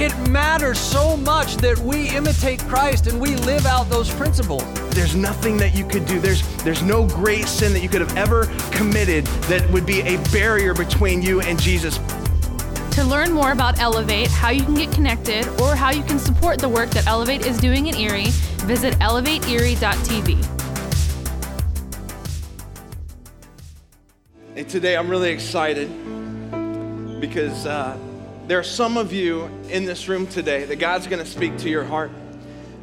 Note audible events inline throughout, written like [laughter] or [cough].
It matters so much that we imitate Christ and we live out those principles. There's nothing that you could do. There's, there's no great sin that you could have ever committed that would be a barrier between you and Jesus. To learn more about Elevate, how you can get connected, or how you can support the work that Elevate is doing in Erie, visit elevateerie.tv. And today I'm really excited because uh, there are some of you in this room today that God's going to speak to your heart.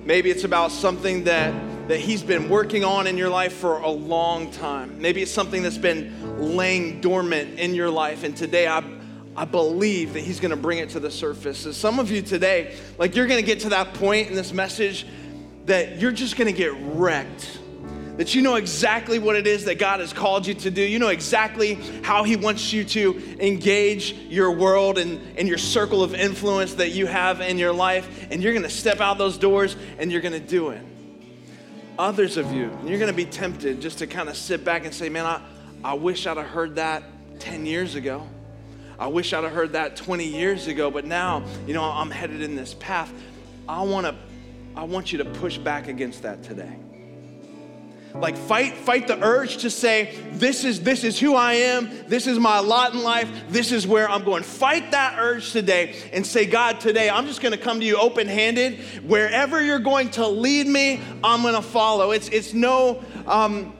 Maybe it's about something that, that He's been working on in your life for a long time. Maybe it's something that's been laying dormant in your life. And today I, I believe that He's going to bring it to the surface. So some of you today, like you're going to get to that point in this message that you're just going to get wrecked that you know exactly what it is that God has called you to do. You know exactly how He wants you to engage your world and, and your circle of influence that you have in your life. And you're gonna step out those doors and you're gonna do it. Others of you, you're gonna be tempted just to kind of sit back and say, Man, I, I wish I'd have heard that 10 years ago. I wish I'd have heard that 20 years ago, but now, you know, I'm headed in this path. I wanna, I want you to push back against that today like fight fight the urge to say this is this is who i am. This is my lot in life. This is where i'm going. Fight that urge today and say god today i'm just going to come to you open handed wherever you're going to lead me i'm going to follow. It's it's no um,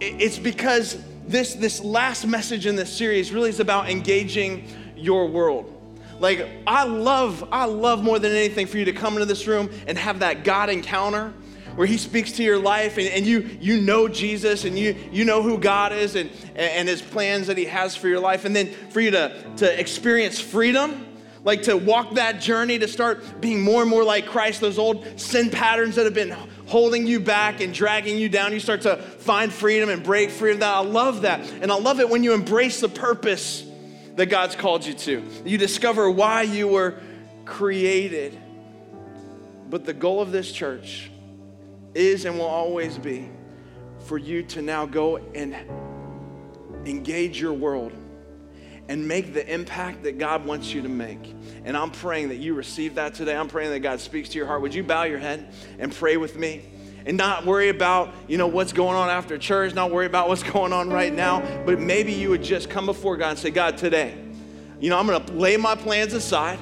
it's because this this last message in this series really is about engaging your world. Like i love i love more than anything for you to come into this room and have that god encounter where he speaks to your life and, and you, you know Jesus and you, you know who God is and, and his plans that he has for your life. And then for you to, to experience freedom, like to walk that journey to start being more and more like Christ, those old sin patterns that have been holding you back and dragging you down, you start to find freedom and break free of that. I love that. And I love it when you embrace the purpose that God's called you to. You discover why you were created. But the goal of this church is and will always be for you to now go and engage your world and make the impact that God wants you to make. And I'm praying that you receive that today. I'm praying that God speaks to your heart. Would you bow your head and pray with me? And not worry about, you know, what's going on after church, not worry about what's [laughs] going on right now, but maybe you would just come before God and say, God, today, you know, I'm gonna lay my plans aside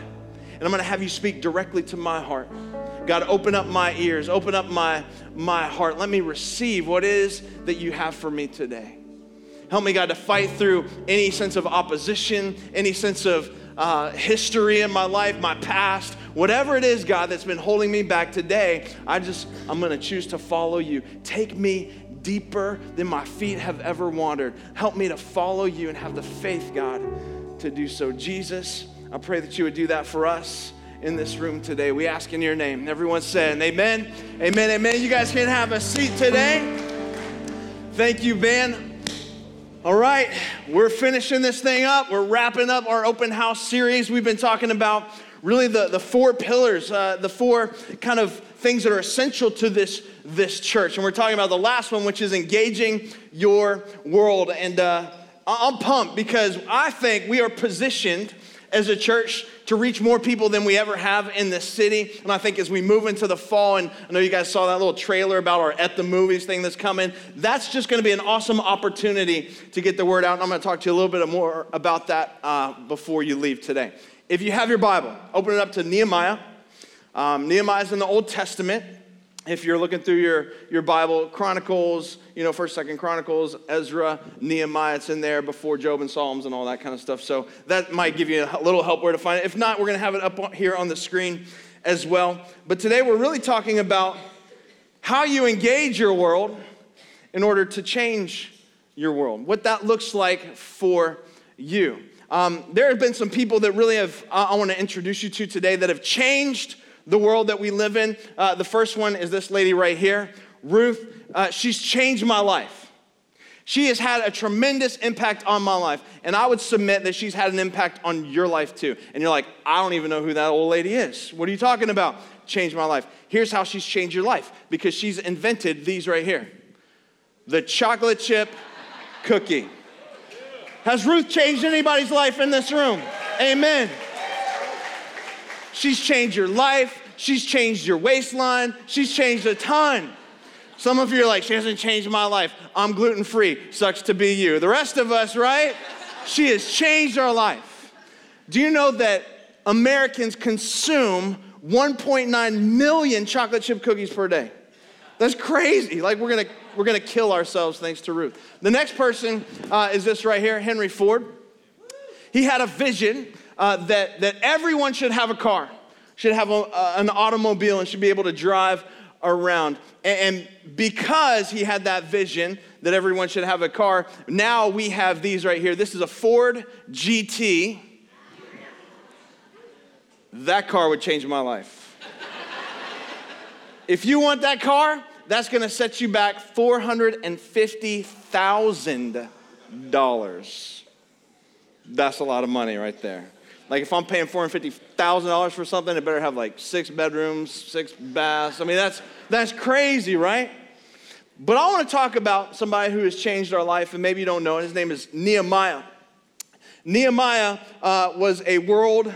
and I'm gonna have you speak directly to my heart. God, open up my ears, open up my, my heart. Let me receive what is that you have for me today. Help me, God, to fight through any sense of opposition, any sense of uh, history in my life, my past, whatever it is, God, that's been holding me back today. I just, I'm going to choose to follow you. Take me deeper than my feet have ever wandered. Help me to follow you and have the faith, God, to do so. Jesus, I pray that you would do that for us in this room today. We ask in your name. Everyone said, Amen, Amen, Amen. You guys can have a seat today. Thank you, Ben. All right, we're finishing this thing up. We're wrapping up our open house series. We've been talking about really the, the four pillars, uh, the four kind of things that are essential to this, this church. And we're talking about the last one, which is engaging your world. And uh, I'm pumped because I think we are positioned as a church to reach more people than we ever have in this city. And I think as we move into the fall, and I know you guys saw that little trailer about our At the Movies thing that's coming, that's just gonna be an awesome opportunity to get the word out. And I'm gonna talk to you a little bit more about that uh, before you leave today. If you have your Bible, open it up to Nehemiah. Um, Nehemiah's in the Old Testament if you're looking through your, your Bible, Chronicles, you know, First, Second Chronicles, Ezra, Nehemiah, it's in there before Job and Psalms and all that kind of stuff. So that might give you a little help where to find it. If not, we're going to have it up here on the screen as well. But today we're really talking about how you engage your world in order to change your world, what that looks like for you. Um, there have been some people that really have, I, I want to introduce you to today that have changed the world that we live in. Uh, the first one is this lady right here, Ruth. Uh, she's changed my life. She has had a tremendous impact on my life, and I would submit that she's had an impact on your life too. And you're like, I don't even know who that old lady is. What are you talking about? Changed my life. Here's how she's changed your life because she's invented these right here the chocolate chip cookie. Has Ruth changed anybody's life in this room? Amen. She's changed your life. She's changed your waistline. She's changed a ton. Some of you are like, she hasn't changed my life. I'm gluten free. Sucks to be you. The rest of us, right? She has changed our life. Do you know that Americans consume 1.9 million chocolate chip cookies per day? That's crazy. Like we're gonna we're gonna kill ourselves thanks to Ruth. The next person uh, is this right here, Henry Ford. He had a vision uh, that that everyone should have a car, should have a, uh, an automobile, and should be able to drive around. And, and because he had that vision that everyone should have a car, now we have these right here. This is a Ford GT. That car would change my life. if you want that car, that's gonna set you back $450,000. That's a lot of money right there. Like if I'm paying $450,000 for something, it better have like six bedrooms, six baths. I mean, that's, that's crazy, right? But I want to talk about somebody who has changed our life, and maybe you don't know it. His name is Nehemiah. Nehemiah uh, was a world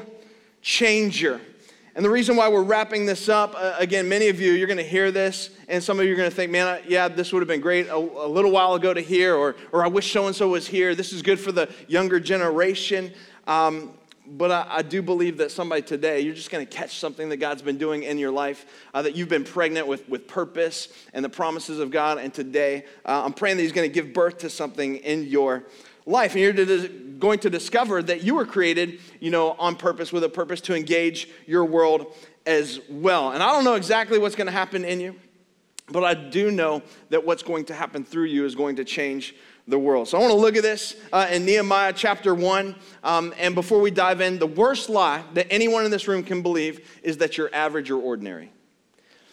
changer. And the reason why we're wrapping this up, uh, again, many of you, you're going to hear this, and some of you are going to think, man, yeah, this would have been great a, a little while ago to hear, or, or I wish so and so was here. This is good for the younger generation. Um, but I, I, do believe that somebody today, you're just going to catch something that God's been doing in your life, uh, that you've been pregnant with, with purpose and the promises of God. And today, uh, I'm praying that He's going to give birth to something in your life. And you're going to discover that you were created, you know, on purpose, with a purpose to engage your world as well. And I don't know exactly what's going to happen in you, but I do know that what's going to happen through you is going to change the world. So I want to look at this uh, in Nehemiah chapter 1. Um, and before we dive in, the worst lie that anyone in this room can believe is that you're average or ordinary.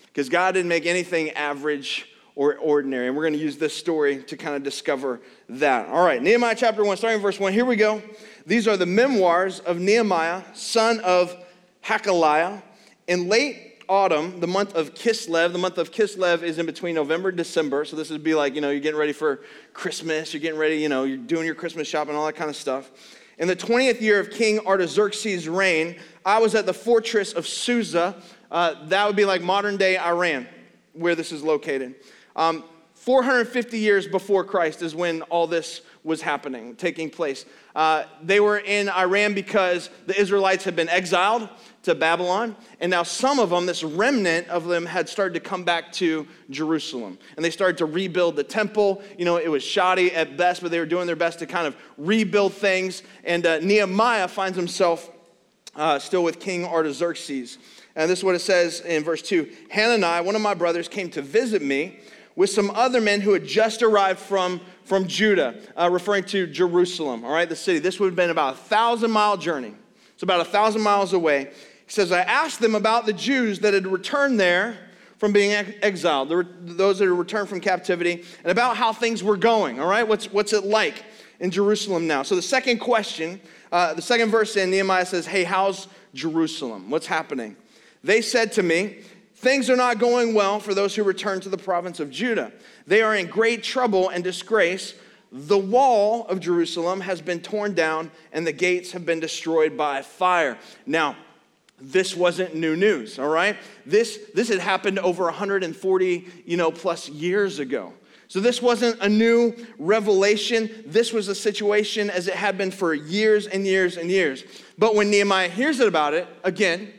Because God didn't make anything average or ordinary. And we're going to use this story to kind of discover that. All right, Nehemiah chapter 1, starting verse 1. Here we go. These are the memoirs of Nehemiah, son of Hachaliah. In late autumn, the month of Kislev. The month of Kislev is in between November and December. So this would be like, you know, you're getting ready for Christmas, you're getting ready, you know, you're doing your Christmas shopping, all that kind of stuff. In the 20th year of King Artaxerxes' reign, I was at the fortress of Susa. Uh, that would be like modern day Iran, where this is located. Um, 450 years before Christ is when all this was happening, taking place. Uh, they were in Iran because the Israelites had been exiled to Babylon, and now some of them, this remnant of them, had started to come back to Jerusalem. And they started to rebuild the temple. You know, it was shoddy at best, but they were doing their best to kind of rebuild things. And uh, Nehemiah finds himself uh, still with King Artaxerxes. And this is what it says in verse 2 Hanani, one of my brothers, came to visit me with some other men who had just arrived from, from Judah, uh, referring to Jerusalem, all right, the city. This would have been about a thousand mile journey. It's about a thousand miles away. He says, I asked them about the Jews that had returned there from being exiled, those that had returned from captivity, and about how things were going, all right? What's, what's it like in Jerusalem now? So the second question, uh, the second verse in Nehemiah says, Hey, how's Jerusalem? What's happening? They said to me, Things are not going well for those who return to the province of Judah. They are in great trouble and disgrace. The wall of Jerusalem has been torn down and the gates have been destroyed by fire. Now, this wasn't new news, all right? This, this had happened over 140, you know, plus years ago. So this wasn't a new revelation. This was a situation as it had been for years and years and years. But when Nehemiah hears about it, again,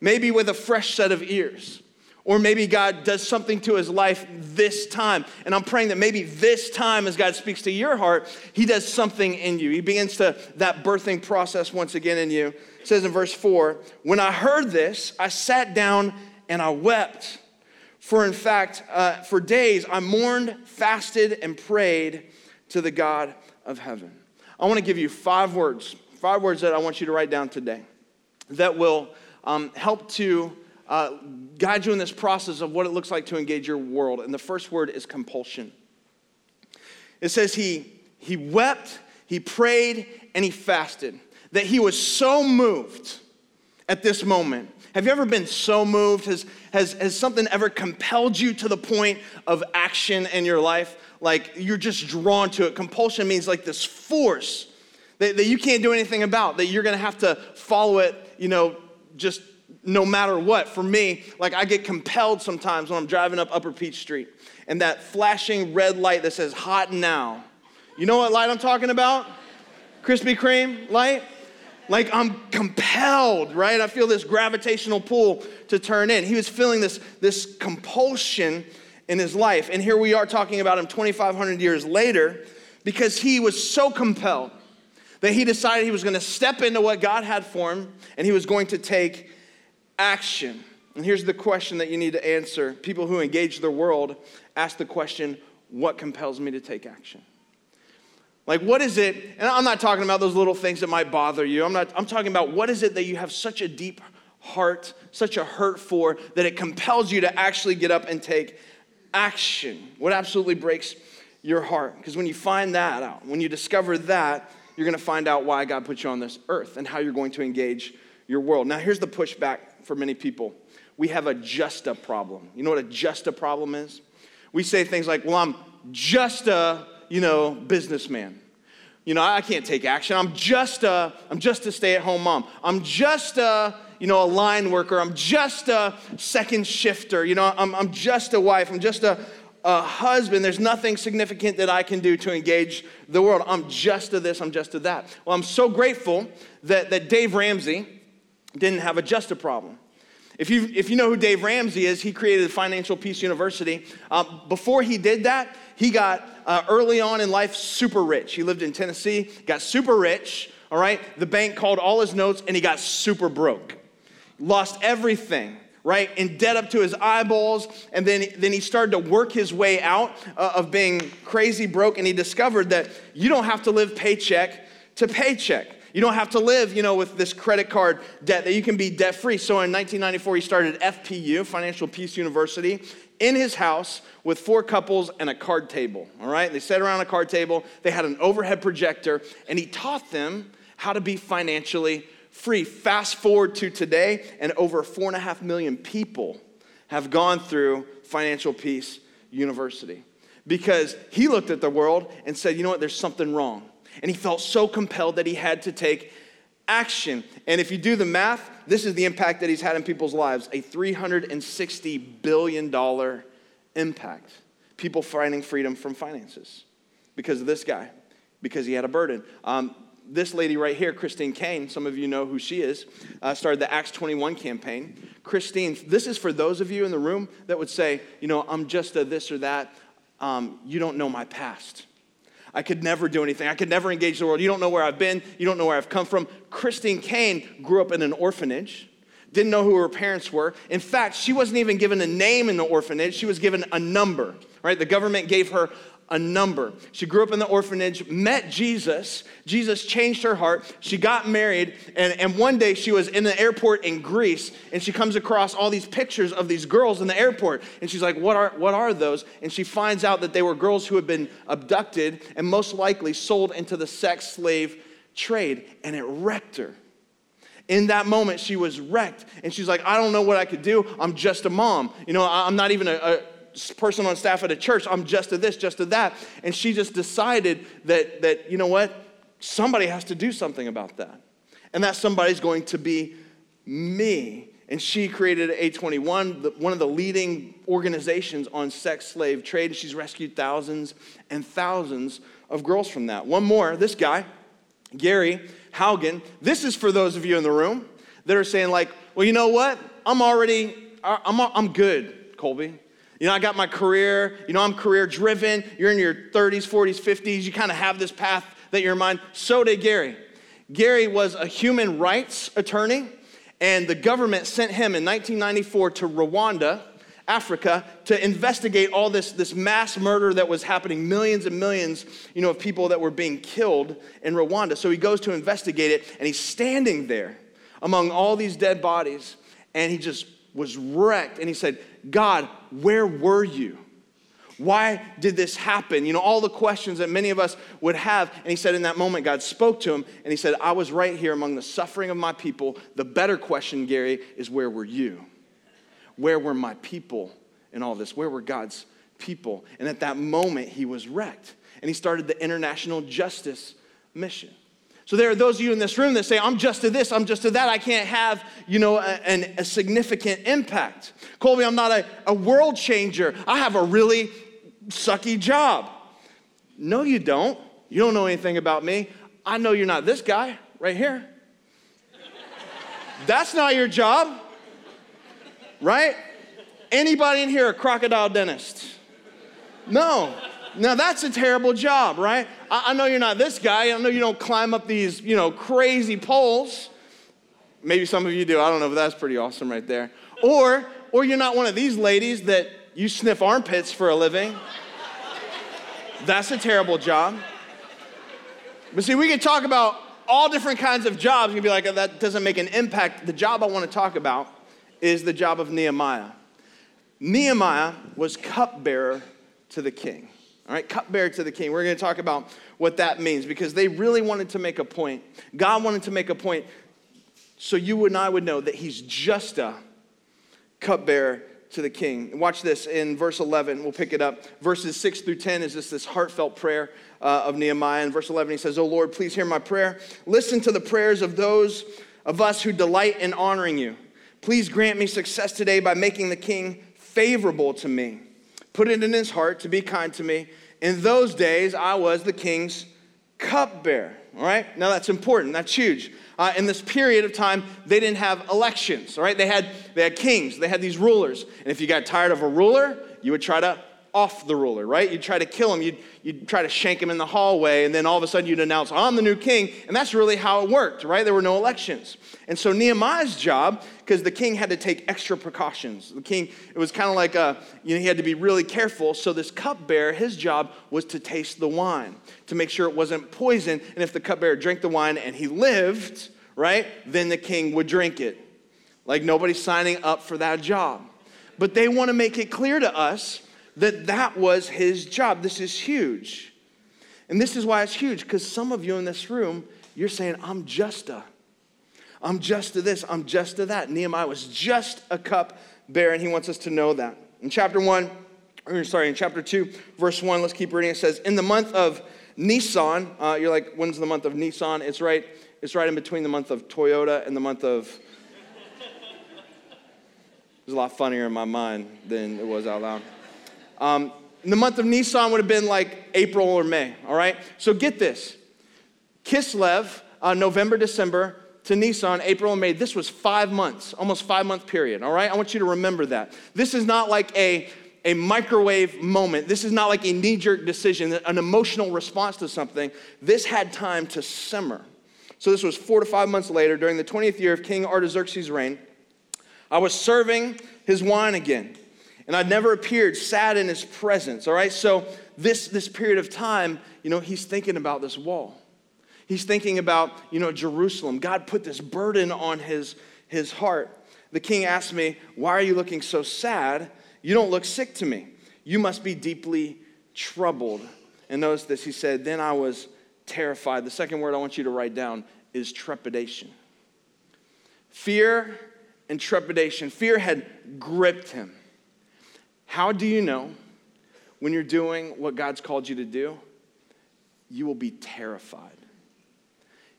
maybe with a fresh set of ears, or maybe God does something to his life this time. And I'm praying that maybe this time, as God speaks to your heart, he does something in you. He begins to that birthing process once again in you. It says in verse 4 When I heard this, I sat down and I wept. For in fact, uh, for days I mourned, fasted, and prayed to the God of heaven. I want to give you five words, five words that I want you to write down today that will um, help to uh, guide you in this process of what it looks like to engage your world. And the first word is compulsion. It says he, he wept, he prayed, and he fasted. That he was so moved at this moment. Have you ever been so moved? Has, has, has something ever compelled you to the point of action in your life? Like you're just drawn to it. Compulsion means like this force that, that you can't do anything about, that you're gonna have to follow it, you know, just no matter what. For me, like I get compelled sometimes when I'm driving up Upper Peach Street and that flashing red light that says hot now. You know what light I'm talking about? Krispy Kreme light? Like I'm compelled, right? I feel this gravitational pull to turn in. He was feeling this, this compulsion in his life. And here we are talking about him 2,500 years later because he was so compelled that he decided he was going to step into what God had for him and he was going to take action. And here's the question that you need to answer. People who engage their world ask the question, what compels me to take action? Like, what is it? And I'm not talking about those little things that might bother you. I'm, not, I'm talking about what is it that you have such a deep heart, such a hurt for, that it compels you to actually get up and take action? What absolutely breaks your heart? Because when you find that out, when you discover that, you're going to find out why God put you on this earth and how you're going to engage your world. Now, here's the pushback for many people we have a just a problem. You know what a just a problem is? We say things like, well, I'm just a, you know, businessman. You know, I can't take action. I'm just a, I'm just a stay-at-home mom. I'm just a, you know, a line worker. I'm just a second shifter. You know, I'm, I'm just a wife. I'm just a, a husband. There's nothing significant that I can do to engage the world. I'm just a this, I'm just a that. Well, I'm so grateful that, that Dave Ramsey didn't have a just a problem. If you, if you know who Dave Ramsey is, he created Financial Peace University. Uh, before he did that, he got uh, early on in life super rich. He lived in Tennessee, got super rich, all right? The bank called all his notes and he got super broke. Lost everything, right? In debt up to his eyeballs. And then, then he started to work his way out uh, of being crazy broke and he discovered that you don't have to live paycheck to paycheck. You don't have to live, you know, with this credit card debt, that you can be debt free. So in 1994, he started FPU, Financial Peace University, in his house with four couples and a card table. All right? They sat around a card table, they had an overhead projector, and he taught them how to be financially free. Fast forward to today, and over four and a half million people have gone through Financial Peace University because he looked at the world and said, you know what, there's something wrong. And he felt so compelled that he had to take action. And if you do the math, this is the impact that he's had in people's lives a $360 billion impact. People finding freedom from finances because of this guy, because he had a burden. Um, this lady right here, Christine Caine, some of you know who she is, uh, started the A21 campaign. Christine, this is for those of you in the room that would say, you know, I'm just a this or that. Um, you don't know my past. I could never do anything. I could never engage the world. You don't know where I've been. You don't know where I've come from. Christine Caine grew up in an orphanage, didn't know who her parents were. In fact, she wasn't even given a name in the orphanage, she was given a number, right? The government gave her a number. She grew up in the orphanage, met Jesus. Jesus changed her heart. She got married, and, and one day she was in the airport in Greece, and she comes across all these pictures of these girls in the airport. And she's like, What are, what are those? And she finds out that they were girls who had been abducted and most likely sold into the sex slave trade, and it wrecked her. In that moment, she was wrecked, and she's like, I don't know what I could do. I'm just a mom. You know, I'm not even a, a person on staff at a church. I'm just to this, just to that. And she just decided that, that you know what? Somebody has to do something about that. And that somebody's going to be me. And she created A21, one of the leading organizations on sex slave trade. And she's rescued thousands and thousands of girls from that. One more, this guy, Gary Haugen. This is for those of you in the room that are saying, like, well, you know what? I'm already, I'm, I'm good, Colby. You know, I got my career, you know, I'm career driven. You're in your 30s, 40s, 50s. You kind of have this path that you're in mind. So did Gary. Gary was a human rights attorney, and the government sent him in 1994 to Rwanda, Africa, to investigate all this, this mass murder that was happening, millions and millions, you know, of people that were being killed in Rwanda. So he goes to investigate it, and he's standing there among all these dead bodies, and he just was wrecked. And he said, God, where were you? Why did this happen? You know, all the questions that many of us would have. And he said, in that moment, God spoke to him and he said, I was right here among the suffering of my people. The better question, Gary, is where were you? Where were my people in all this? Where were God's people? And at that moment, he was wrecked. And he started the international justice mission. So there are those of you in this room that say, I'm just to this, I'm just to that. I can't have, you know, a, a significant impact. Colby, I'm not a, a world changer. I have a really sucky job. No, you don't. You don't know anything about me. I know you're not this guy right here. That's not your job, right? Anybody in here a crocodile dentist? No. Now that's a terrible job, right? I, I, know you're not this guy. I know you don't climb up these, you know, crazy poles. Maybe some of you do. I don't know, but that's pretty awesome right there. Or, or you're not one of these ladies that you sniff armpits for a living. That's a terrible job. But see, we can talk about all different kinds of jobs. You be like, oh, that doesn't make an impact. The job I want to talk about is the job of Nehemiah. Nehemiah was cupbearer to the king. All right, cupbearer to the king. We're going to talk about what that means because they really wanted to make a point. God wanted to make a point so you and I would know that he's just a cupbearer to the king. Watch this in verse 11. We'll pick it up. Verses 6 through 10 is just this heartfelt prayer uh, of Nehemiah. In verse 11, he says, Oh Lord, please hear my prayer. Listen to the prayers of those of us who delight in honoring you. Please grant me success today by making the king favorable to me put it in his heart to be kind to me. In those days, I was the king's cupbearer. All right? Now that's important. That's huge. Uh, in this period of time, they didn't have elections. All right? They had, they had kings, they had these rulers. And if you got tired of a ruler, you would try to off the ruler, right? You'd try to kill him, you'd, you'd try to shank him in the hallway, and then all of a sudden you'd announce, I'm the new king. And that's really how it worked, right? There were no elections. And so Nehemiah's job, because the king had to take extra precautions. The king, it was kind of like a, you know, he had to be really careful. So this cupbearer, his job was to taste the wine, to make sure it wasn't poison. And if the cupbearer drank the wine and he lived, right, then the king would drink it. Like nobody's signing up for that job. But they want to make it clear to us that that was his job. This is huge. And this is why it's huge, because some of you in this room, you're saying, I'm just a, I'm just to this, I'm just to that. Nehemiah was just a cup bearer, and he wants us to know that. In chapter 1, or sorry, in chapter 2, verse 1, let's keep reading. It says, In the month of Nisan, uh, you're like, when's the month of Nisan? It's right, it's right in between the month of Toyota and the month of. [laughs] It was a lot funnier in my mind than it was out loud. Um, the month of Nisan would have been like April or May, all right? So get this Kislev, uh, November, December, to Nisan, April and May, this was five months, almost five month period, all right? I want you to remember that. This is not like a, a microwave moment. This is not like a knee jerk decision, an emotional response to something. This had time to simmer. So this was four to five months later, during the 20th year of King Artaxerxes' reign. I was serving his wine again and I'd never appeared sad in his presence, all right? So this, this period of time, you know, he's thinking about this wall. He's thinking about, you know, Jerusalem. God put this burden on his, his heart. The king asked me, Why are you looking so sad? You don't look sick to me. You must be deeply troubled. And notice this, he said, Then I was terrified. The second word I want you to write down is trepidation. Fear and trepidation. Fear had gripped him. How do you know when you're doing what God's called you to do? You will be terrified.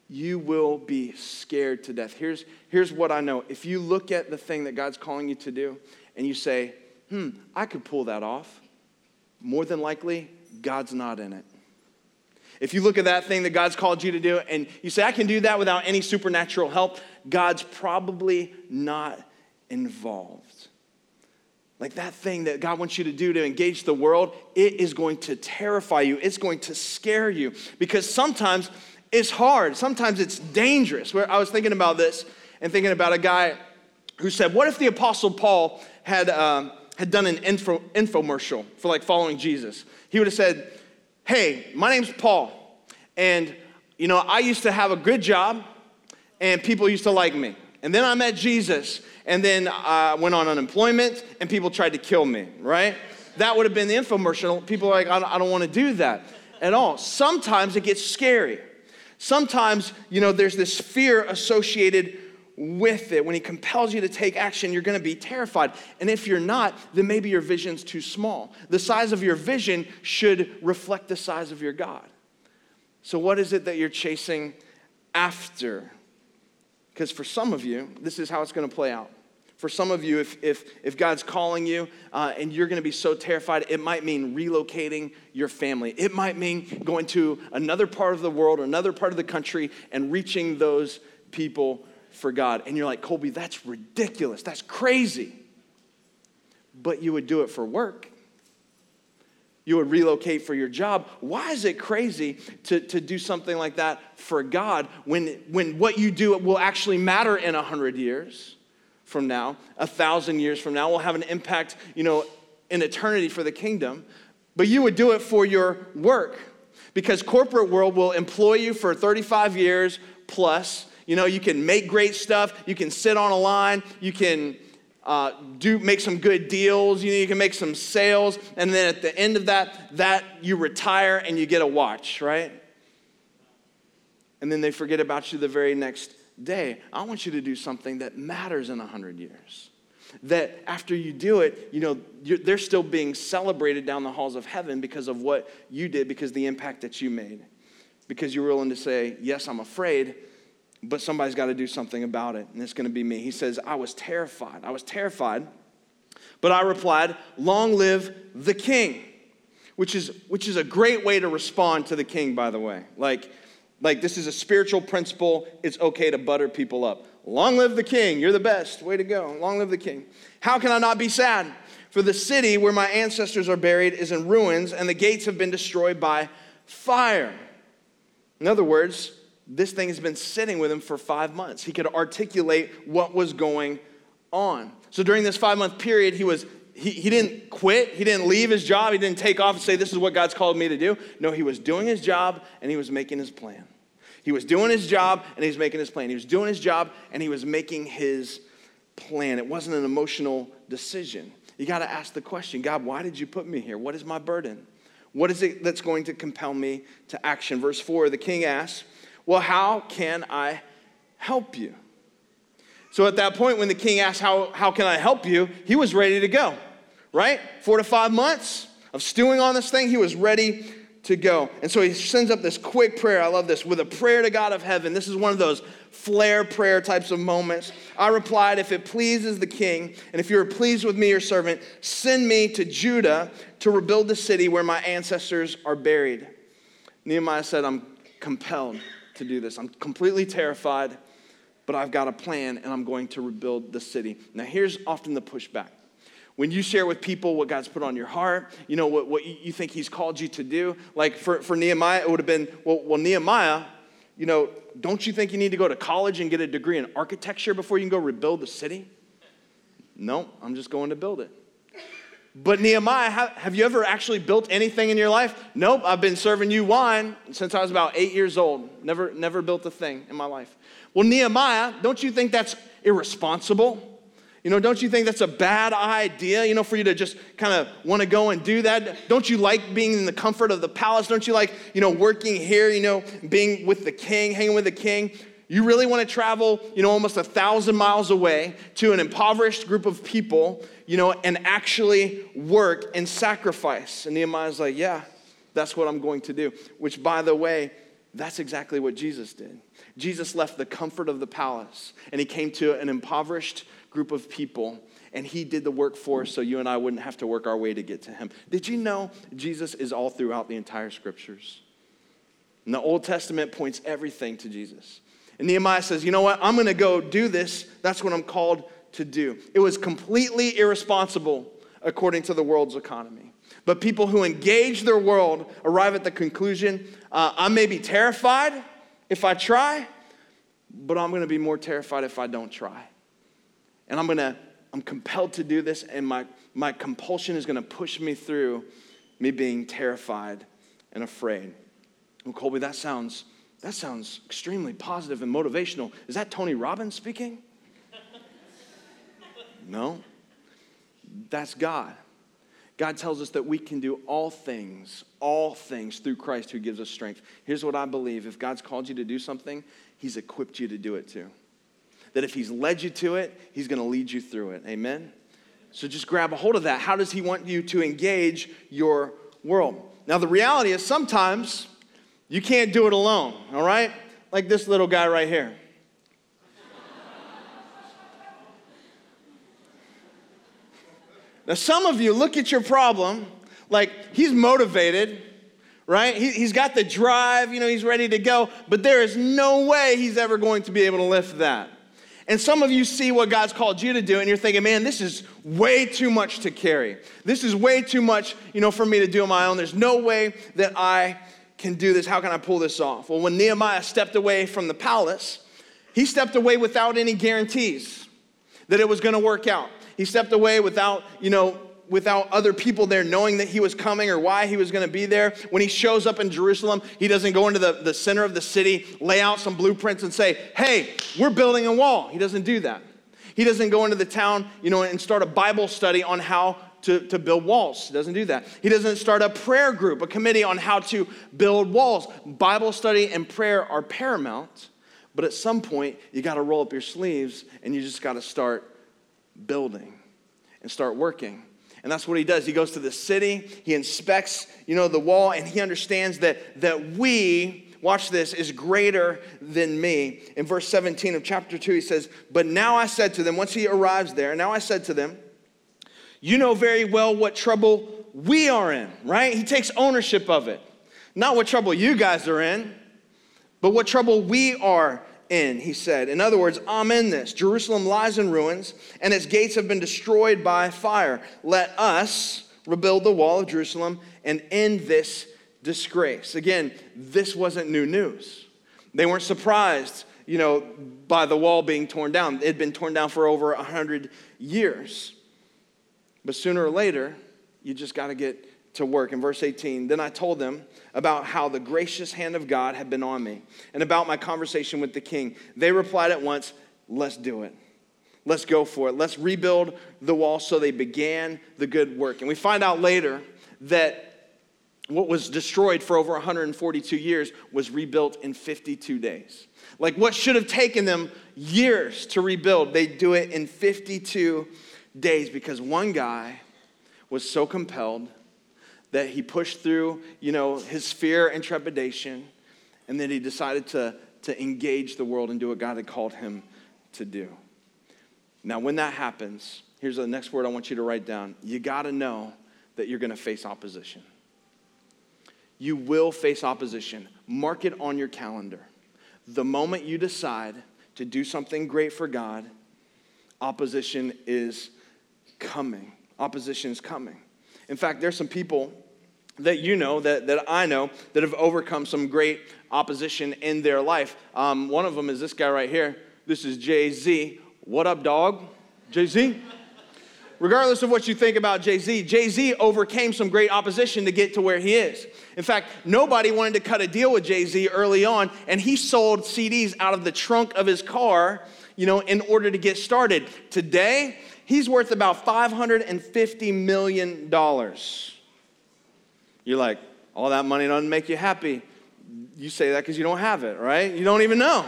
You will be scared to death. Here's, here's what I know. If you look at the thing that God's calling you to do and you say, hmm, I could pull that off, more than likely, God's not in it. If you look at that thing that God's called you to do and you say, I can do that without any supernatural help, God's probably not involved. Like that thing that God wants you to do to engage the world, it is going to terrify you. It's going to scare you because sometimes it's hard. Sometimes it's dangerous. Where I was thinking about this and thinking about a guy who said, What if the Apostle Paul had, um, had done an info, infomercial for like following Jesus? He would have said, Hey, my name's Paul. And, you know, I used to have a good job and people used to like me. And then I met Jesus and then I went on unemployment, and people tried to kill me, right? that would have been the infomercial. People are like, I don't, want to do that at all. Sometimes it gets scary. Sometimes, you know, there's this fear associated with it. When he compels you to take action, you're going to be terrified. And if you're not, then maybe your vision's too small. The size of your vision should reflect the size of your God. So, what is it that you're chasing after? Because for some of you, this is how it's going to play out. For some of you, if, if, if God's calling you uh, and you're going to be so terrified, it might mean relocating your family. It might mean going to another part of the world, another part of the country, and reaching those people for God. And you're like, Colby, that's ridiculous. That's crazy. But you would do it for work. You would relocate for your job. Why is it crazy to, to do something like that for God when, when what you do will actually matter in a hundred years from now, a thousand years from now, will have an impact, you know, in eternity for the kingdom. But you would do it for your work because corporate world will employ you for 35 years plus you know, you can make great stuff, you can sit on a line, you can uh, do make some good deals, you know, you can make some sales, and then at the end of that, that you retire and you get a watch, right? And then they forget about you the very next day. I want you to do something that matters in a hundred years. That after you do it, you know, they're still being celebrated down the halls of heaven because of what you did, because the impact that you made. Because you're willing to say, Yes, I'm afraid, but somebody's got to do something about it, and it's going to be me. He says, I was terrified. I was terrified, but I replied, Long live the king, which is, which is a great way to respond to the king, by the way. Like, like this is a spiritual principle. It's okay to butter people up. Long live the king. You're the best. Way to go. Long live the king. How can I not be sad? For the city where my ancestors are buried is in ruins, and the gates have been destroyed by fire. In other words, this thing has been sitting with him for five months. He could articulate what was going on. So during this five month period, he was he, he didn't quit, he didn't leave his job, he didn't take off and say, This is what God's called me to do. No, he was doing his job and he was making his plan. He was doing his job and he was making his plan. He was doing his job and he was making his plan. It wasn't an emotional decision. You got to ask the question God, why did you put me here? What is my burden? What is it that's going to compel me to action? Verse 4 the king asks, well, how can I help you? So at that point, when the king asked, How, how can I help you? He was ready to go, right? Four to five months of stewing on this thing, he was ready to go. And so he sends up this quick prayer. I love this with a prayer to God of heaven. This is one of those flare prayer types of moments. I replied, If it pleases the king, and if you're pleased with me, your servant, send me to Judah to rebuild the city where my ancestors are buried. Nehemiah said, I'm compelled to do this. I'm completely terrified, but I've got a plan and I'm going to rebuild the city. Now, here's often the pushback. When you share with people what God's put on your heart, you know, what, what you think He's called you to do, like for, for Nehemiah, it would have been, well, well, Nehemiah, you know, don't you think you need to go to college and get a degree in architecture before you can go rebuild the city? No, I'm just going to build it. But Nehemiah, have you ever actually built anything in your life? Nope, I've been serving you wine since I was about eight years old. Never, never built a thing in my life. Well, Nehemiah, don't you think that's irresponsible? You know, don't you think that's a bad idea, you know, for you to just kind of want to go and do that? Don't you like being in the comfort of the palace? Don't you like, you know, working here, you know, being with the king, hanging with the king? You really want to travel, you know, almost a thousand miles away to an impoverished group of people, you know, and actually work and sacrifice. And Nehemiah's like, yeah, that's what I'm going to do. Which, by the way, that's exactly what Jesus did. Jesus left the comfort of the palace and he came to an impoverished group of people and he did the work for us so you and I wouldn't have to work our way to get to him. Did you know Jesus is all throughout the entire scriptures? And the Old Testament points everything to Jesus. And Nehemiah says, You know what? I'm going to go do this. That's what I'm called to do. It was completely irresponsible according to the world's economy. But people who engage their world arrive at the conclusion uh, I may be terrified if I try, but I'm to be more terrified if I don't try. And I'm to, I'm compelled to do this, and my, my compulsion is to push me through me being terrified and afraid. Well, Colby, that sounds that sounds extremely positive and motivational. Is that Tony Robbins speaking? No. That's God. God tells us that we can do all things, all things through Christ who gives us strength. Here's what I believe if God's called you to do something, He's equipped you to do it too. That if He's led you to it, He's gonna lead you through it. Amen? So just grab a hold of that. How does He want you to engage your world? Now, the reality is sometimes you can't do it alone, all right? Like this little guy right here. Now, some of you look at your problem like he's motivated, right? He, has got the drive, you know, he's ready to go, but there is no way he's ever going to be able to lift that. And some of you see what God's called you to do, and you're thinking, man, this is way too much to carry. This is way too much, you know, for me to do on my own. There's no way that I can do this. How can I pull this off? Well, when Nehemiah stepped away from the palace, he stepped away without any guarantees that it was going to work out. He stepped away without, you know, without other people there knowing that he was coming or why he was going to be there. When he shows up in Jerusalem, he doesn't go into the, the center of the city, lay out some blueprints, and say, hey, we're building a wall. He doesn't do that. He doesn't go into the town, you know, and start a Bible study on how to, to build walls. He doesn't do that. He doesn't start a prayer group, a committee on how to build walls. Bible study and prayer are paramount, but at some point, you got to roll up your sleeves and you just got to start building and start working. And that's what he does. He goes to the city, he inspects, you know, the wall, and he understands that, that we, watch this, is greater than me. In verse 17 of chapter 2, he says, But now I said to them, once he arrives there, now I said to them, You know very well what trouble we are in, right? He takes ownership of it. Not what trouble you guys are in, but what trouble we are in, he said. In other words, I'm in this. Jerusalem lies in ruins, and its gates have been destroyed by fire. Let us rebuild the wall of Jerusalem and end this disgrace. Again, this wasn't new news. They weren't surprised, you know, by the wall being torn down. It had been torn down for over 100 years. But sooner or later, you just got to get to work. In verse 18, then I told them about how the gracious hand of God had been on me and about my conversation with the king. They replied at once, Let's do it. Let's go for it. Let's rebuild the wall. So they began the good work. And we find out later that what was destroyed for over 142 years was rebuilt in 52 days. Like what should have taken them years to rebuild, they do it in 52 days because one guy was so compelled that he pushed through, you know, his fear and trepidation, and then he decided to, to engage the world and do what God had called him to do. Now, when that happens, here's the next word I want you to write down. You got to know that you're going to face opposition. You will face opposition. Mark it on your calendar. The moment you decide to do something great for God, opposition is coming. Opposition is coming. In fact, there's some people that you know, that, that I know, that have overcome some great opposition in their life. Um, one of them is this guy right here. This is Jay Z. What up, dog? Jay Z? Regardless of what you think about Jay Z, Jay Z overcame some great opposition to get to where he is. In fact, nobody wanted to cut a deal with Jay Z early on, and he sold CDs out of the trunk of his car, you know, in order to get started. Today, he's worth about $550 million. You're like, all that money doesn't make you happy. You say that because you don't have it, right? You don't even know.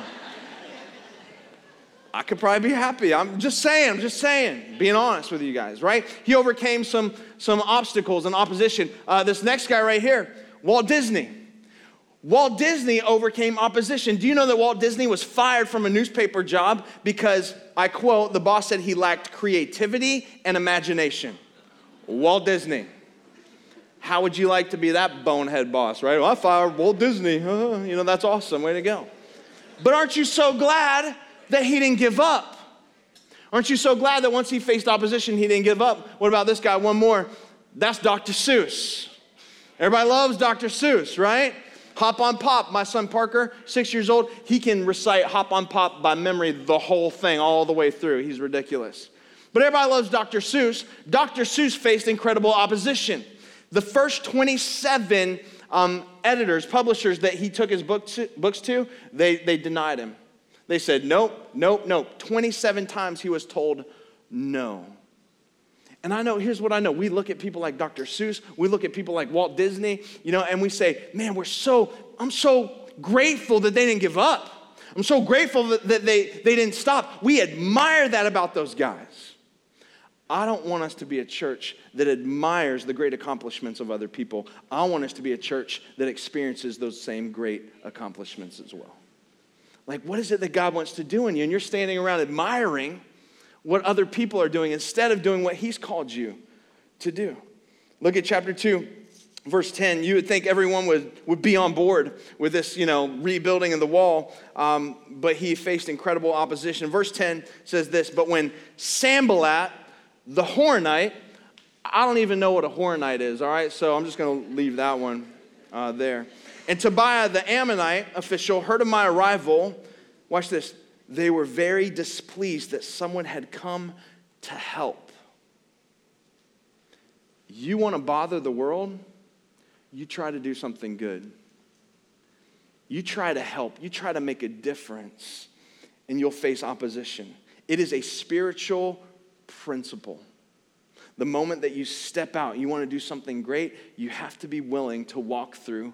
I could probably be happy. I'm just saying, I'm just saying, being honest with you guys, right? He overcame some, some obstacles and opposition. Uh, this next guy right here, Walt Disney. Walt Disney overcame opposition. Do you know that Walt Disney was fired from a newspaper job because, I quote, the boss said he lacked creativity and imagination? Walt Disney. How would you like to be that bonehead boss, right? Well, I fired Walt Disney. [laughs] you know, that's awesome. Way to go. But aren't you so glad that he didn't give up? Aren't you so glad that once he faced opposition, he didn't give up? What about this guy? One more. That's Dr. Seuss. Everybody loves Dr. Seuss, right? Hop on Pop. My son Parker, six years old, he can recite Hop on Pop by memory the whole thing all the way through. He's ridiculous. But everybody loves Dr. Seuss. Dr. Seuss faced incredible opposition. The first 27 um, editors, publishers that he took his book to, books to, they, they denied him. They said, nope, nope, nope. 27 times he was told no. And I know, here's what I know. We look at people like Dr. Seuss, we look at people like Walt Disney, you know, and we say, man, we're so, I'm so grateful that they didn't give up. I'm so grateful that, they, they didn't stop. We admire that about those guys. I don't want us to be a church that admires the great accomplishments of other people. I want us to be a church that experiences those same great accomplishments as well. Like, what is it that God wants to do in you? And you're standing around admiring what other people are doing instead of doing what He's called you to do. Look at chapter 2, verse 10. You would think everyone would, would be on board with this, you know, rebuilding of the wall, um, but he faced incredible opposition. Verse 10 says this But when Sanballat, the Horonite, I don't even know what a Horonite is, all right? So I'm just going to leave that one uh, there. And Tobiah, the Ammonite official, heard of my arrival. Watch this. They were very displeased that someone had come to help. You want to bother the world? You try to do something good. You try to help. You try to make a difference, and you'll face opposition. It is a spiritual principle. The moment that you step out, you want to do something great, you have to be willing to walk through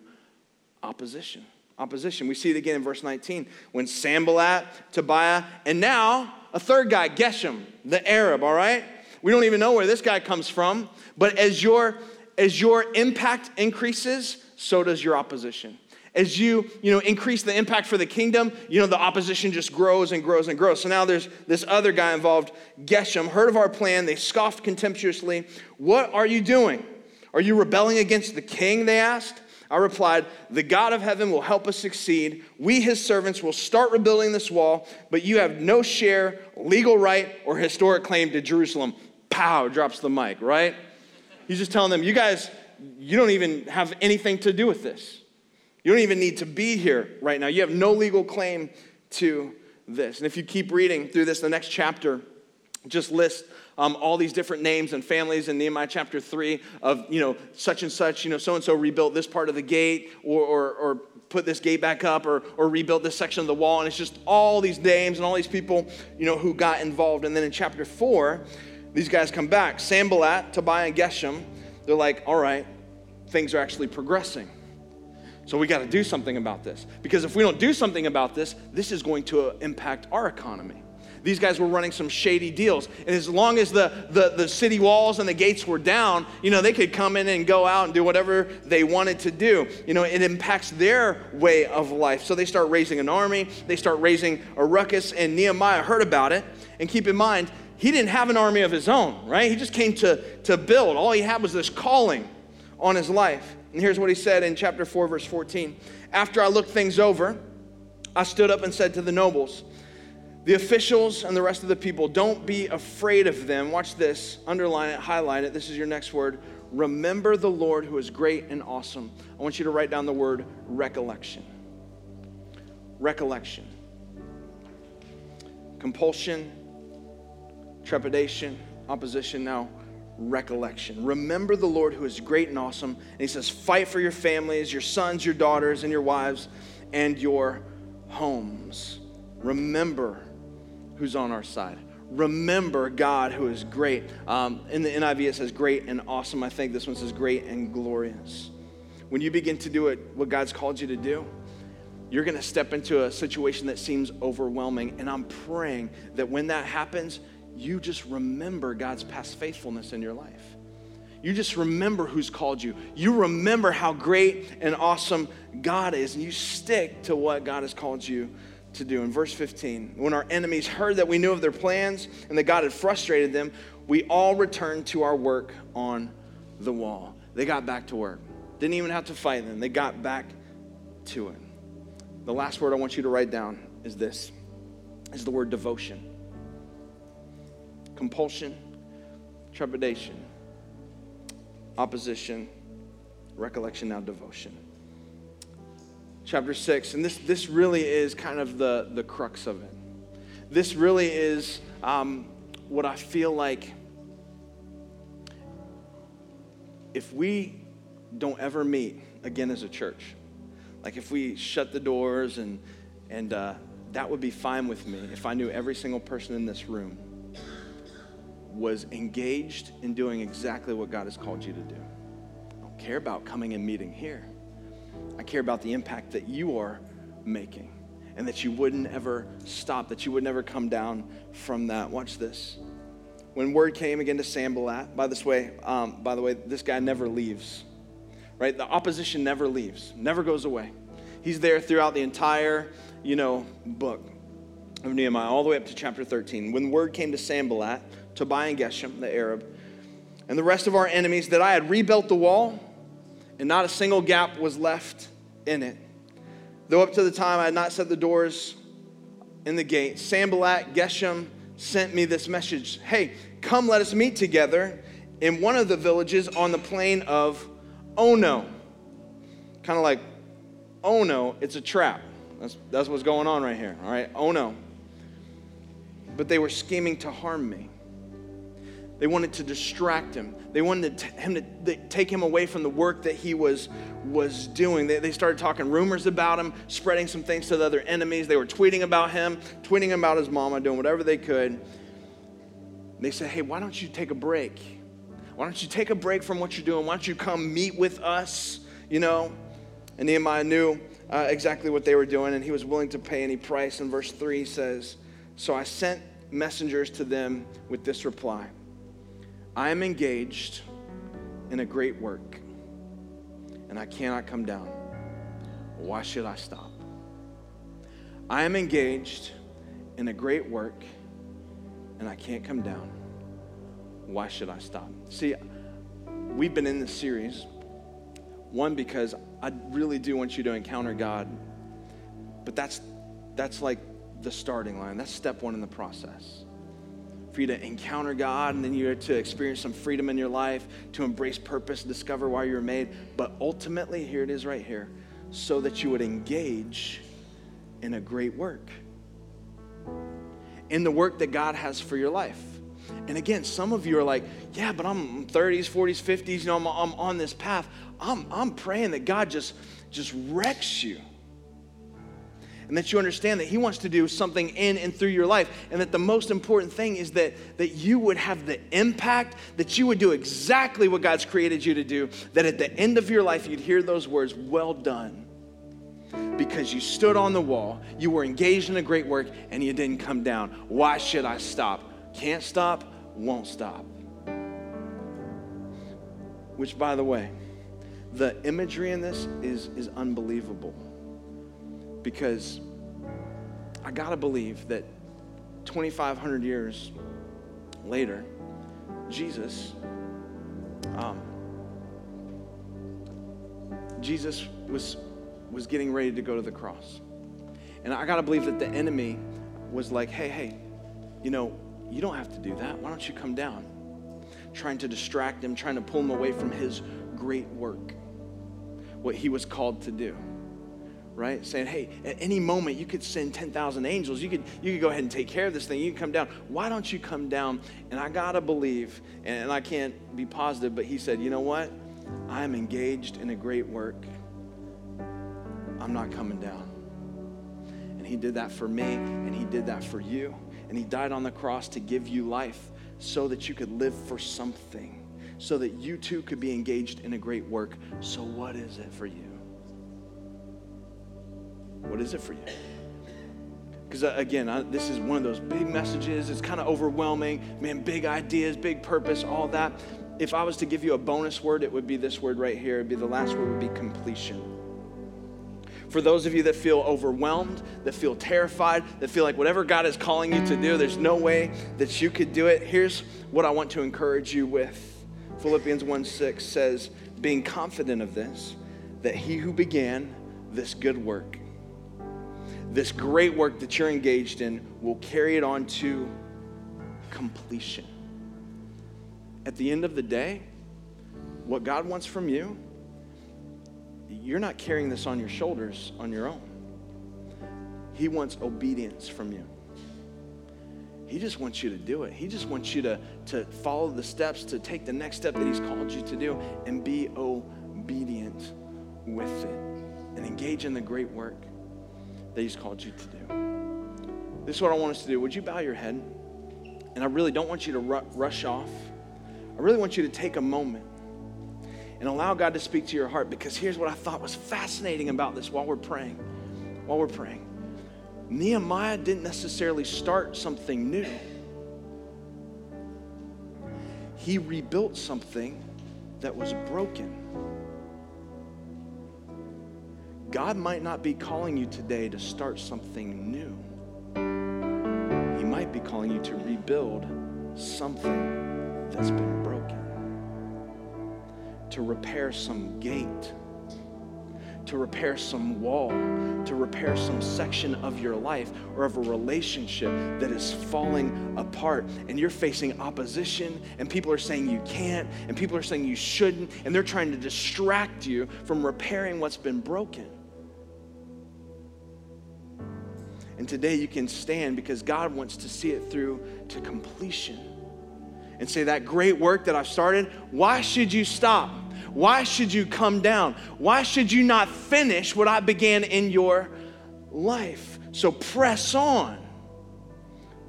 opposition. Opposition. We see it again in verse 19 when Sanballat, Tobiah, and now a third guy, Geshem, the Arab, all right? We don't even know where this guy comes from, but as your as your impact increases, so does your opposition as you, you know, increase the impact for the kingdom, you know, the opposition just grows and grows and grows. So now there's this other guy involved, Geshem, heard of our plan. They scoffed contemptuously. What are you doing? Are you rebelling against the king? They asked. I replied, The God of heaven will help us succeed. We, his servants, will start rebuilding this wall, but you have no share, legal right, or historic claim to Jerusalem. Pow, drops the mic, right? He's just telling them, You guys, you don't even have anything to do with this. You don't even need to be here right now. You have no legal claim to this. And if you keep reading through this, the next chapter just lists um, all these different names and families in Nehemiah chapter 3 of, you know, such and such, you know, so and so rebuilt this part of the gate or, or, or put this gate back up or, or rebuilt this section of the wall. And it's just all these names and all these people, you know, who got involved. And then in chapter 4, these guys come back Sanballat, Tobiah, and Geshem. They're like, all right, things are actually progressing. So we got to do something about this. Because if we don't do something about this, this is going to impact our economy. These guys were running some shady deals. And as long as the, the, the city walls and the gates were down, you know, they could come in and go out and do whatever they wanted to do. You know, it impacts their way of life. So they start raising an army, they start raising a ruckus, and Nehemiah heard about it. And keep in mind, he didn't have an army of his own, right? He just came to, to build. All he had was this calling on his life. And here's what he said in chapter 4, verse 14. After I looked things over, I stood up and said to the nobles, the officials and the rest of the people, don't be afraid of them. Watch this, underline it, highlight it. This is your next word. Remember the Lord who is great and awesome. I want you to write down the word recollection. Recollection. Compulsion, trepidation, opposition. Now, recollection. Remember the Lord who is great and awesome. And he says, fight for your families, your sons, your daughters, and your wives, and your homes. Remember who's on our side. Remember God who is great. Um, in the NIV, it says great and awesome. I think this one says great and glorious. When you begin to do it, what God's called you to do, you're going to step into a situation that seems overwhelming. And I'm praying that when that happens, you just remember God's past faithfulness in your life. You just remember who's called you. You remember how great and awesome God is, and you stick to what God has called you to do. In verse 15, when our enemies heard that we knew of their plans and that God had frustrated them, we all returned to our work on the wall. They got back to work. Didn't even have to fight them, they got back to it. The last word I want you to write down is this is the word devotion compulsion, trepidation, opposition, recollection, now devotion. Chapter 6, and this, this really is kind of the, the crux of it. This really is um, what I feel like if we don't ever meet again as a church, like if we shut the doors and, and uh, that would be fine with me if I knew every single person in this room was engaged in doing exactly what God has called you to do. I don't care about coming and meeting here. I care about the impact that you are making and that you wouldn't ever stop, that you would never come down from that. Watch this. When word came again to Sanballat, by this way, um, by the way, this guy never leaves, right? The opposition never leaves, never goes away. He's there throughout the entire, you know, book of Nehemiah, all the way up to chapter 13. When word came to Sanballat, Tobiah and Geshem, the Arab, and the rest of our enemies that I had rebuilt the wall, and not a single gap was left in it. Though up to the time I had not set the doors in the gate, Sanballat, Geshem sent me this message Hey, come, let us meet together in one of the villages on the plain of Ono. Kind of like, oh no, it's a trap. That's, that's what's going on right here, all right? Oh no. But they were scheming to harm me. They wanted to distract him. They wanted him to take him away from the work that he was, was doing. They, they started talking rumors about him, spreading some things to the other enemies. They were tweeting about him, tweeting about his mama, doing whatever they could. They said, hey, why don't you take a break? Why don't you take a break from what you're doing? Why don't you come meet with us? You know? And Nehemiah knew uh, exactly what they were doing, and he was willing to pay any price. And verse 3 says, So I sent messengers to them with this reply I am engaged in a great work, and I cannot come down. Why should I stop? I am engaged in a great work, and I can't come down. Why should I stop? See, we've been in this series, one, because I really do want you to encounter God, but that's, that's like the starting line. That's step one in the process for you to encounter God and then you're to experience some freedom in your life, to embrace purpose, discover why you were made. But ultimately, here it is right here, so that you would engage in a great work, in the work that God has for your life. And again, some of you are like, yeah, but I'm 30s, 40s, 50s, you know, I'm, I'm on this path. I'm, I'm praying that God just, just wrecks you and that you understand that He wants to do something in and through your life. And that the most important thing is that, that you would have the impact, that you would do exactly what God's created you to do, that at the end of your life, you'd hear those words, Well done. Because you stood on the wall, you were engaged in a great work, and you didn't come down. Why should I stop? Can't stop, won't stop. Which, by the way, the imagery in this is, is unbelievable because I got to believe that 2,500 years later, Jesus, um, Jesus was, was getting ready to go to the cross. And I got to believe that the enemy was like, hey, hey, you know, you don't have to do that. Why don't you come down? Trying to distract him, trying to pull him away from his great work, what he was called to do right? Saying, hey, at any moment you could send 10,000 angels. You could, you could go ahead and take care of this thing. You can come down. Why don't you come down? And I got to believe, and I can't be positive, but he said, you know what? I'm engaged in a great work. I'm not coming down. And he did that for me, and he did that for you. And he died on the cross to give you life so that you could live for something, so that you too could be engaged in a great work. So, what is it for you? What is it for you? Because uh, again, I, this is one of those big messages. It's kind of overwhelming. Man, big ideas, big purpose, all that. If I was to give you a bonus word, it would be this word right here. It'd be the last word would be completion. For those of you that feel overwhelmed, that feel terrified, that feel like whatever God is calling you to do, there's no way that you could do it. Here's what I want to encourage you with. Philippians 1 6 says, being confident of this, that he who began this good work this great work that you're engaged in will carry it on to completion. At the end of the day, what God wants from you, you're not carrying this on your shoulders on your own. He wants obedience from you. He just wants you to do it. He just wants you to, to follow the steps, to take the next step that He's called you to do, and be obedient with it and engage in the great work that He's called you to do. This is what I want us to do. Would you bow your head? And I really don't want you to ru- rush off. I really want you to take a moment and allow God to speak to your heart because here's what I thought was fascinating about this while we're praying. While we're praying. Nehemiah didn't necessarily start something new. He rebuilt something that was broken. God might not be calling you today to start something new. He might be calling you to rebuild something that's been broken, to repair some gate, to repair some wall, to repair some section of your life or of a relationship that is falling apart. And you're facing opposition, and people are saying you can't, and people are saying you shouldn't, and they're trying to distract you from repairing what's been broken. And today you can stand because God wants to see it through to completion and say, That great work that I've started, why should you stop? Why should you come down? Why should you not finish what I began in your life? So press on.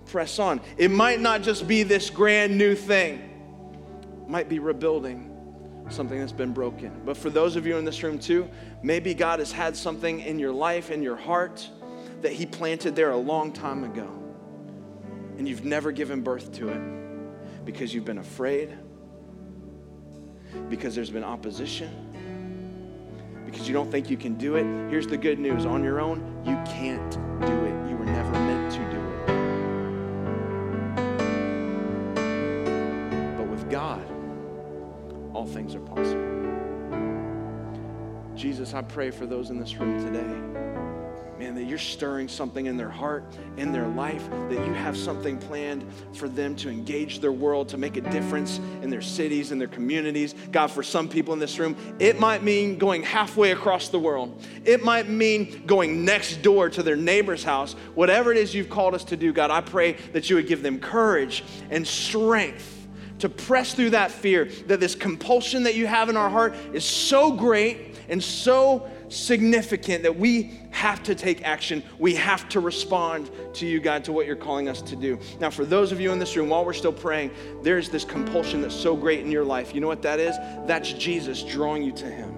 Press on. It might not just be this grand new thing, it might be rebuilding something that's been broken. But for those of you in this room too, maybe God has had something in your life, in your heart that He planted there a long time ago. And you've never given birth to it because you've been afraid, because there's been opposition, because you don't think you can do it. Here's the good news on your own, you can't do it. You were never meant to do it. But with God, all things are possible. Jesus, I pray for those in this room today man, that you're stirring something in their heart, in their life, that you have something planned for them to engage their world, to make a difference in their cities, in their communities. God, for some people in this room, it might mean going halfway across the world. It might mean going next door to their neighbor's house. Whatever it is you've called us to do, God, I pray that you would give them courage and strength to press through that fear, that this compulsion that you have in our heart is so great and so significant that we have to take action. We have to respond to you, God, to what you're calling us to do. Now, for those of you in this room, while we're still praying, there's this compulsion that's so great in your life. You know what that is? That's Jesus drawing you to Him.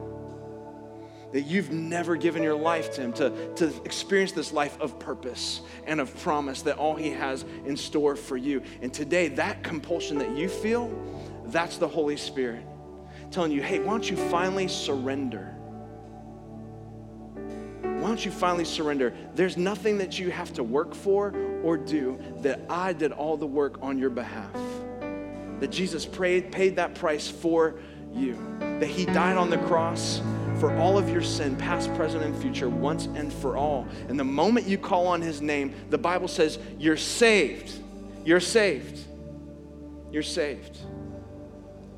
That you've never given your life to Him, to, to experience this life of purpose and of promise that all He has in store for you. And today, that compulsion that you feel, that's the Holy Spirit telling you, hey, why don't you finally surrender? Why don't you finally surrender? There's nothing that you have to work for or do that I did all the work on your behalf. That Jesus prayed, paid that price for you. That he died on the cross for all of your sin, past, present, and future, once and for all. And the moment you call on his name, the Bible says you're saved. You're saved. You're saved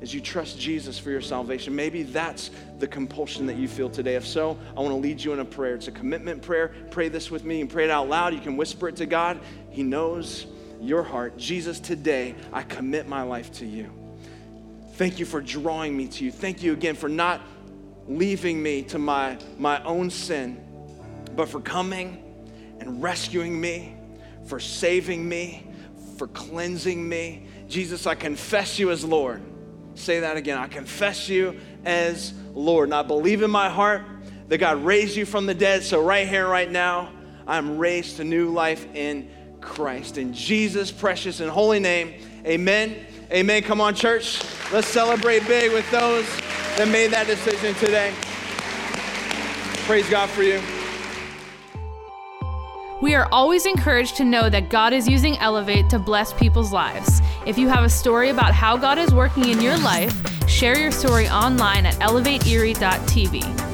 as you trust Jesus for your salvation. Maybe that's the compulsion that you feel today. If so, I want to lead you in a prayer. It's a commitment prayer. Pray this with me and pray it out loud. You can whisper it to God. He knows your heart. Jesus, today I commit my life to you. Thank you for drawing me to you. Thank you again for not leaving me to my, my own sin, but for coming and rescuing me, for saving me, for cleansing me. Jesus, I confess you as Lord. Say that again. I confess you as Lord. And I believe in my heart that God raised you from the dead. So, right here, right now, I'm raised to new life in Christ. In Jesus' precious and holy name, amen. Amen. Come on, church. Let's celebrate big with those that made that decision today. Praise God for you. We are always encouraged to know that God is using Elevate to bless people's lives. If you have a story about how God is working in your life, share your story online at elevateerie.tv.